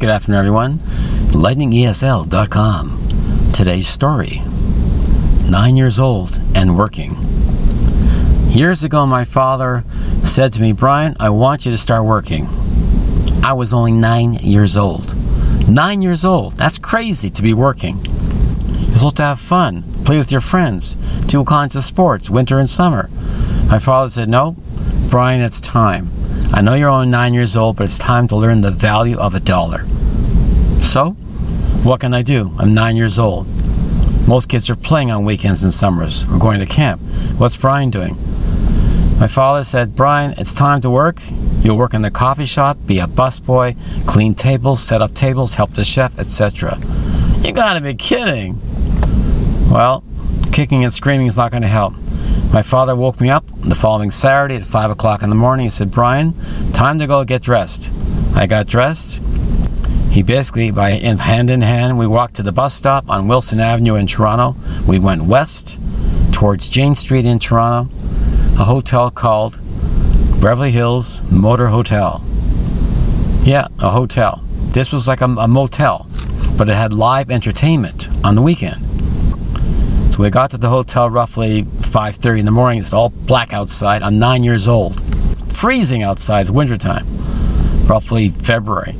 Good afternoon, everyone. LightningESL.com. Today's story Nine years old and working. Years ago, my father said to me, Brian, I want you to start working. I was only nine years old. Nine years old. That's crazy to be working. You're supposed to have fun, play with your friends, do all kinds of sports, winter and summer. My father said, No, Brian, it's time. I know you're only nine years old, but it's time to learn the value of a dollar. So, what can I do? I'm nine years old. Most kids are playing on weekends and summers or going to camp. What's Brian doing? My father said, Brian, it's time to work. You'll work in the coffee shop, be a busboy, clean tables, set up tables, help the chef, etc. You gotta be kidding. Well, kicking and screaming is not to help. My father woke me up the following Saturday at 5 o'clock in the morning. He said, Brian, time to go get dressed. I got dressed. He basically, by hand in hand, we walked to the bus stop on Wilson Avenue in Toronto. We went west towards Jane Street in Toronto, a hotel called Beverly Hills Motor Hotel. Yeah, a hotel. This was like a, a motel, but it had live entertainment on the weekend. So we got to the hotel roughly 5:30 in the morning. It's all black outside. I'm nine years old, freezing outside. It's wintertime, roughly February.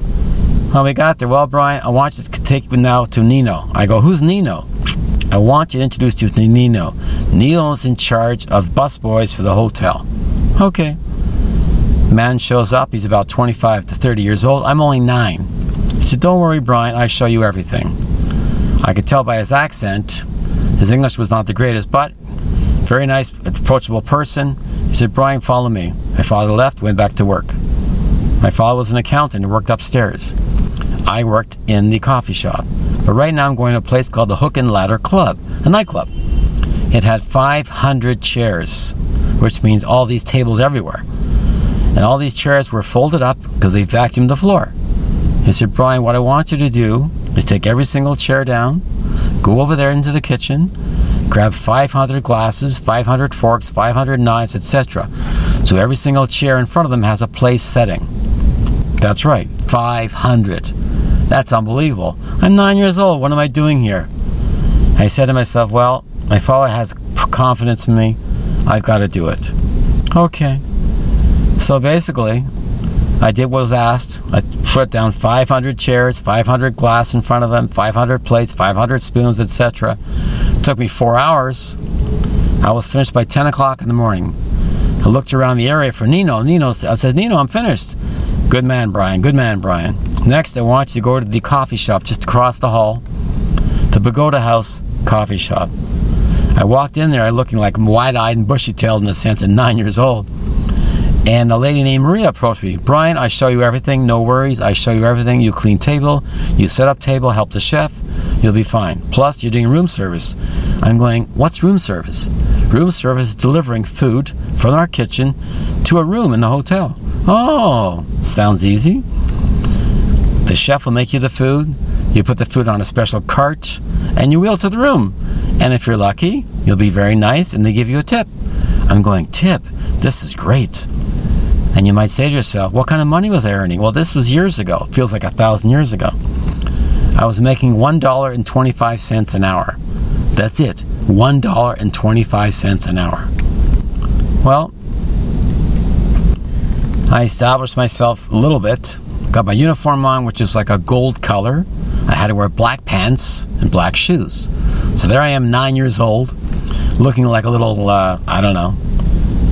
When we got there, well, Brian, I want you to take me now to Nino. I go, who's Nino? I want you to introduce you to Nino. Nino's in charge of busboys for the hotel. Okay. Man shows up. He's about 25 to 30 years old. I'm only nine. He said, Don't worry, Brian. I show you everything. I could tell by his accent, his English was not the greatest, but very nice, approachable person. He said, Brian, follow me. My father left, went back to work. My father was an accountant and worked upstairs. I worked in the coffee shop. But right now I'm going to a place called the Hook and Ladder Club, a nightclub. It had 500 chairs, which means all these tables everywhere. And all these chairs were folded up because they vacuumed the floor. He said, Brian, what I want you to do is take every single chair down, go over there into the kitchen, grab 500 glasses, 500 forks, 500 knives, etc. So every single chair in front of them has a place setting. That's right, 500. That's unbelievable. I'm nine years old. What am I doing here? I said to myself, well, my father has confidence in me. I've got to do it. Okay. So basically, I did what was asked. I put down 500 chairs, 500 glass in front of them, 500 plates, 500 spoons, etc. Took me four hours. I was finished by 10 o'clock in the morning. I looked around the area for Nino. Nino, I said, Nino, I'm finished. Good man, Brian. Good man, Brian. Next, I want you to go to the coffee shop just across the hall, the Pagoda House Coffee Shop. I walked in there looking like wide-eyed and bushy-tailed in the sense of nine years old. And a lady named Maria approached me. Brian, I show you everything. No worries. I show you everything. You clean table, you set up table, help the chef. You'll be fine. Plus, you're doing room service. I'm going, what's room service? Room service is delivering food from our kitchen to a room in the hotel. Oh, sounds easy. The chef will make you the food. You put the food on a special cart and you wheel to the room. And if you're lucky, you'll be very nice and they give you a tip. I'm going, tip? This is great. And you might say to yourself, what kind of money was I earning? Well, this was years ago. It feels like a thousand years ago. I was making $1.25 an hour. That's it. $1.25 an hour. Well, I established myself a little bit. Got my uniform on, which is like a gold color. I had to wear black pants and black shoes. So there I am, nine years old, looking like a little, uh, I don't know,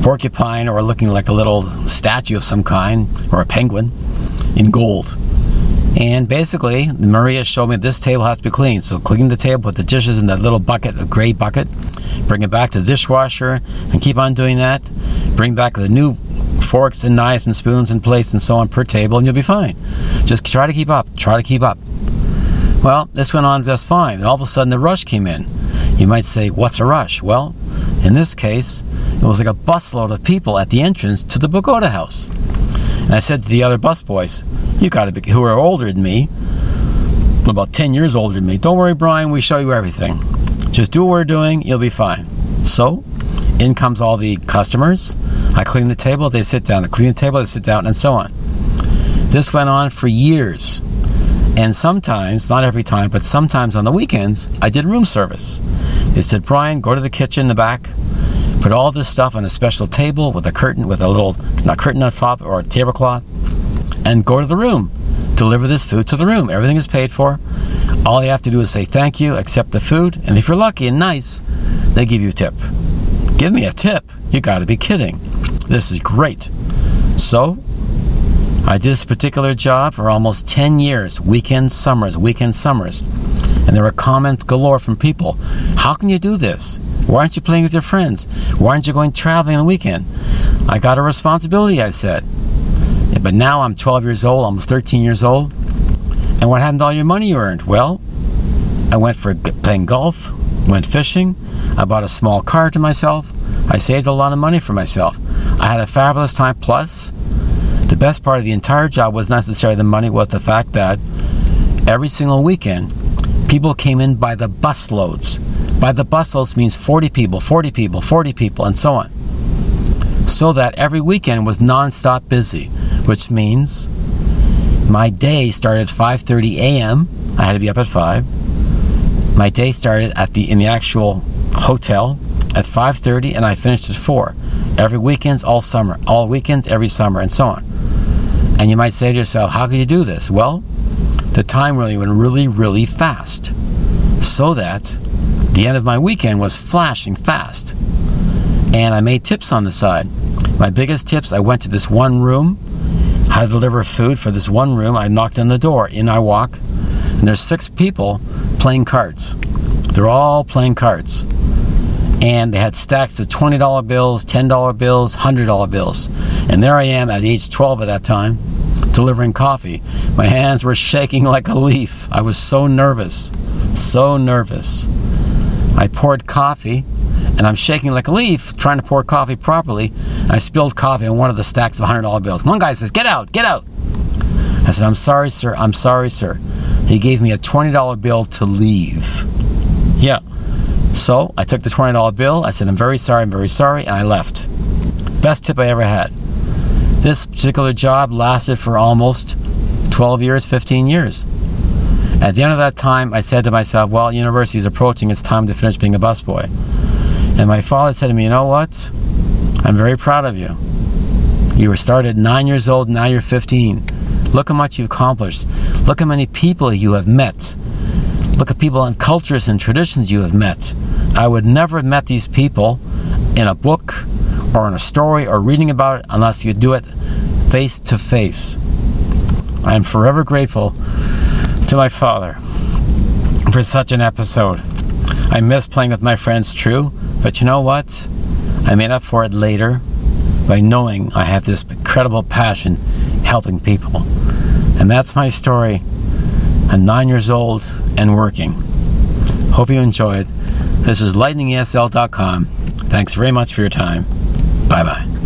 porcupine or looking like a little statue of some kind or a penguin in gold. And basically, Maria showed me this table has to be cleaned. So clean the table, put the dishes in that little bucket, a gray bucket, bring it back to the dishwasher, and keep on doing that. Bring back the new forks and knives and spoons and plates and so on per table, and you'll be fine. Just try to keep up. Try to keep up. Well, this went on just fine. And all of a sudden, the rush came in. You might say, What's a rush? Well, in this case, it was like a busload of people at the entrance to the Pagoda House. And I said to the other busboys, You gotta be, who are older than me, about 10 years older than me, don't worry, Brian, we show you everything. Just do what we're doing, you'll be fine. So, in comes all the customers. I clean the table, they sit down. I clean the table, they sit down, and so on. This went on for years. And sometimes, not every time, but sometimes on the weekends, I did room service. They said, Brian, go to the kitchen in the back, put all this stuff on a special table with a curtain, with a little not curtain on top or a tablecloth, and go to the room. Deliver this food to the room. Everything is paid for. All you have to do is say thank you, accept the food, and if you're lucky and nice, they give you a tip. Give me a tip? You gotta be kidding. This is great. So, I did this particular job for almost 10 years, weekend summers, weekend summers. And there were comments galore from people. How can you do this? Why aren't you playing with your friends? Why aren't you going traveling on the weekend? I got a responsibility, I said. Yeah, but now I'm 12 years old, almost 13 years old. And what happened to all your money you earned? Well, I went for playing golf, went fishing, I bought a small car to myself, I saved a lot of money for myself. I had a fabulous time, plus, the best part of the entire job was not necessarily the money, was the fact that every single weekend, people came in by the busloads. By the busloads means 40 people, 40 people, 40 people, and so on. So that every weekend was non-stop busy, which means my day started at 5:30 a.m. I had to be up at 5. My day started at the in the actual hotel at 5:30 and I finished at 4. Every weekends all summer, all weekends every summer and so on. And you might say to yourself, how could you do this? Well, the time really went really, really fast. So that the end of my weekend was flashing fast. And I made tips on the side. My biggest tips I went to this one room, how to deliver food for this one room. I knocked on the door, in I walk, and there's six people playing cards. They're all playing cards. And they had stacks of $20 bills, $10 bills, $100 bills. And there I am at age 12 at that time, delivering coffee. My hands were shaking like a leaf. I was so nervous, so nervous. I poured coffee, and I'm shaking like a leaf trying to pour coffee properly. I spilled coffee on one of the stacks of $100 bills. One guy says, Get out, get out. I said, I'm sorry, sir, I'm sorry, sir. He gave me a $20 bill to leave. Yeah. So I took the $20 bill. I said, I'm very sorry, I'm very sorry, and I left. Best tip I ever had. This particular job lasted for almost 12 years, 15 years. At the end of that time, I said to myself, Well, university is approaching, it's time to finish being a busboy. And my father said to me, You know what? I'm very proud of you. You were started nine years old, now you're 15. Look how much you've accomplished. Look how many people you have met. Look at people and cultures and traditions you have met. I would never have met these people in a book or in a story or reading about it unless you do it face to face. I am forever grateful to my father for such an episode. I miss playing with my friends, true, but you know what? I made up for it later by knowing I have this incredible passion helping people. And that's my story. I'm nine years old and working. Hope you enjoyed. This is lightningesl.com. Thanks very much for your time. Bye bye.